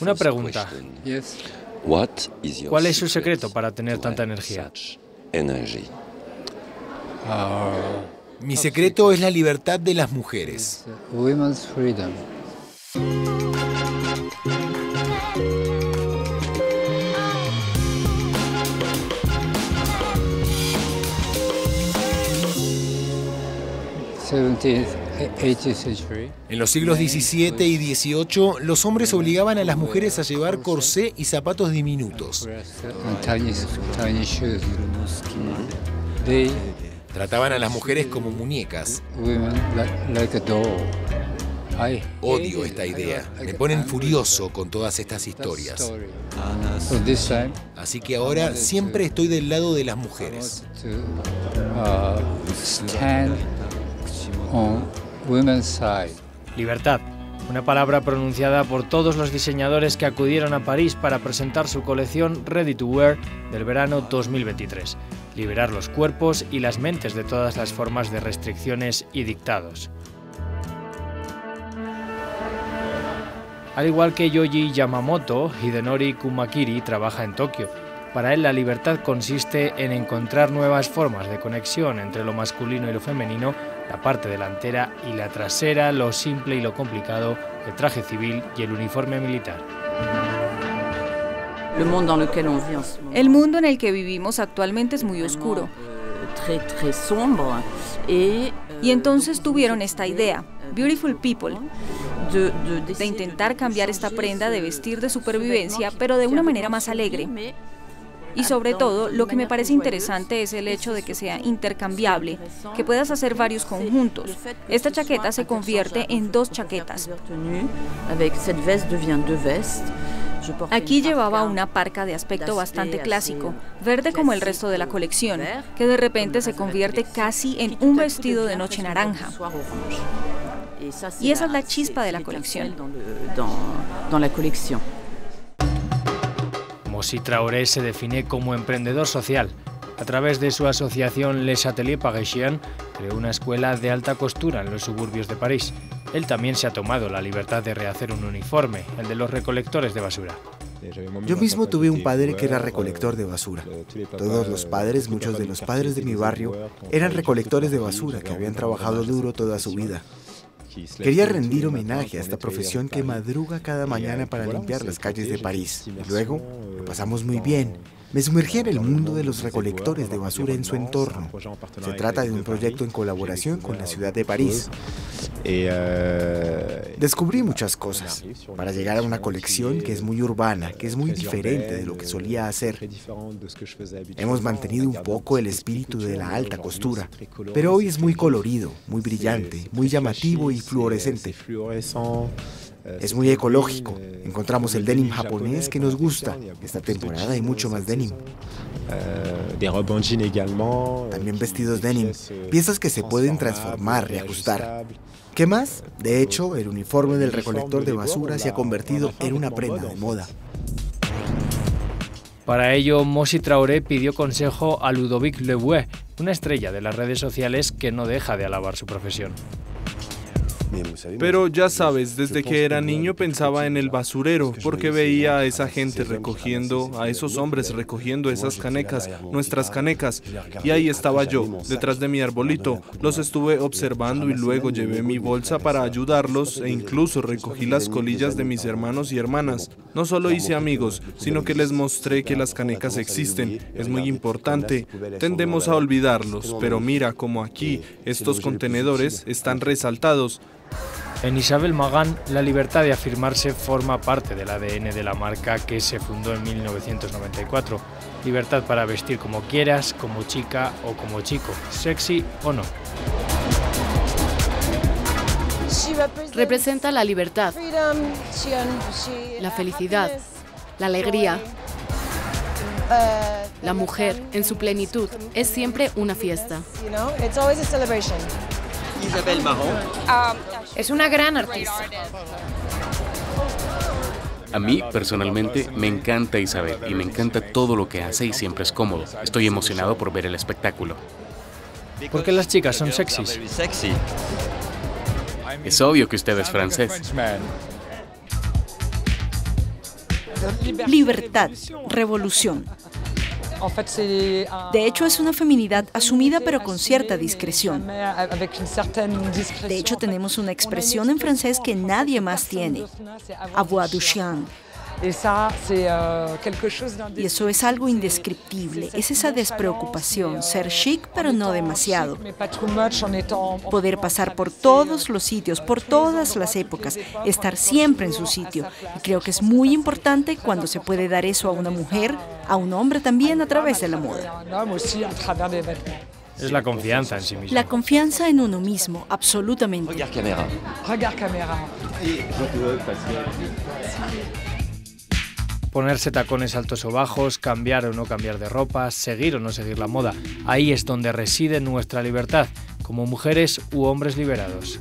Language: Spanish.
Una pregunta. ¿Cuál es su secreto para tener tanta energía? Mi secreto es la libertad de las mujeres. En los siglos XVII y XVIII, los hombres obligaban a las mujeres a llevar corsé y zapatos diminutos. Trataban a las mujeres como muñecas. Odio esta idea. Me ponen furioso con todas estas historias. Así que ahora siempre estoy del lado de las mujeres. Libertad, una palabra pronunciada por todos los diseñadores que acudieron a París para presentar su colección Ready to Wear del verano 2023. Liberar los cuerpos y las mentes de todas las formas de restricciones y dictados. Al igual que Yoji Yamamoto, Hidenori Kumakiri trabaja en Tokio. Para él la libertad consiste en encontrar nuevas formas de conexión entre lo masculino y lo femenino la parte delantera y la trasera, lo simple y lo complicado, el traje civil y el uniforme militar. El mundo en el que vivimos actualmente es muy oscuro. Y entonces tuvieron esta idea, Beautiful People, de intentar cambiar esta prenda de vestir de supervivencia, pero de una manera más alegre. Y sobre todo, lo que me parece interesante es el hecho de que sea intercambiable, que puedas hacer varios conjuntos. Esta chaqueta se convierte en dos chaquetas. Aquí llevaba una parca de aspecto bastante clásico, verde como el resto de la colección, que de repente se convierte casi en un vestido de noche naranja. Y esa es la chispa de la colección. Mossi Traoré se define como emprendedor social. A través de su asociación Les Ateliers Parisiens creó una escuela de alta costura en los suburbios de París. Él también se ha tomado la libertad de rehacer un uniforme, el de los recolectores de basura. Yo mismo tuve un padre que era recolector de basura. Todos los padres, muchos de los padres de mi barrio, eran recolectores de basura que habían trabajado duro toda su vida. Quería rendir homenaje a esta profesión que madruga cada mañana para limpiar las calles de París. Y luego lo pasamos muy bien me sumergí en el mundo de los recolectores de basura en su entorno. Se trata de un proyecto en colaboración con la ciudad de París. Descubrí muchas cosas para llegar a una colección que es muy urbana, que es muy diferente de lo que solía hacer. Hemos mantenido un poco el espíritu de la alta costura, pero hoy es muy colorido, muy brillante, muy llamativo y fluorescente. Es muy ecológico. Encontramos el denim japonés que nos gusta. Esta temporada hay mucho más denim. También vestidos denim. Piezas que se pueden transformar, reajustar. ¿Qué más? De hecho, el uniforme del recolector de basura se ha convertido en una prenda de moda. Para ello, Mosi Traoré pidió consejo a Ludovic Leboué, una estrella de las redes sociales que no deja de alabar su profesión. Pero ya sabes, desde que era niño pensaba en el basurero, porque veía a esa gente recogiendo, a esos hombres recogiendo esas canecas, nuestras canecas, y ahí estaba yo, detrás de mi arbolito. Los estuve observando y luego llevé mi bolsa para ayudarlos e incluso recogí las colillas de mis hermanos y hermanas. No solo hice amigos, sino que les mostré que las canecas existen. Es muy importante. Tendemos a olvidarlos, pero mira como aquí estos contenedores están resaltados. En Isabel Magán, la libertad de afirmarse forma parte del ADN de la marca que se fundó en 1994. Libertad para vestir como quieras, como chica o como chico, sexy o no. Representa la libertad, la felicidad, la alegría. La mujer, en su plenitud, es siempre una fiesta. Isabel Es una gran artista. A mí, personalmente, me encanta Isabel y me encanta todo lo que hace y siempre es cómodo. Estoy emocionado por ver el espectáculo. Porque las chicas son sexys. Es obvio que usted es francés. Libertad, revolución. De hecho, es una feminidad asumida pero con cierta discreción. De hecho, tenemos una expresión en francés que nadie más tiene, avoir du chien. Y eso es algo indescriptible, es esa despreocupación, ser chic pero no demasiado. Poder pasar por todos los sitios, por todas las épocas, estar siempre en su sitio. Y creo que es muy importante cuando se puede dar eso a una mujer, a un hombre también a través de la moda. Es la confianza en sí mismo. La confianza en uno mismo, absolutamente. Ponerse tacones altos o bajos, cambiar o no cambiar de ropa, seguir o no seguir la moda. Ahí es donde reside nuestra libertad, como mujeres u hombres liberados.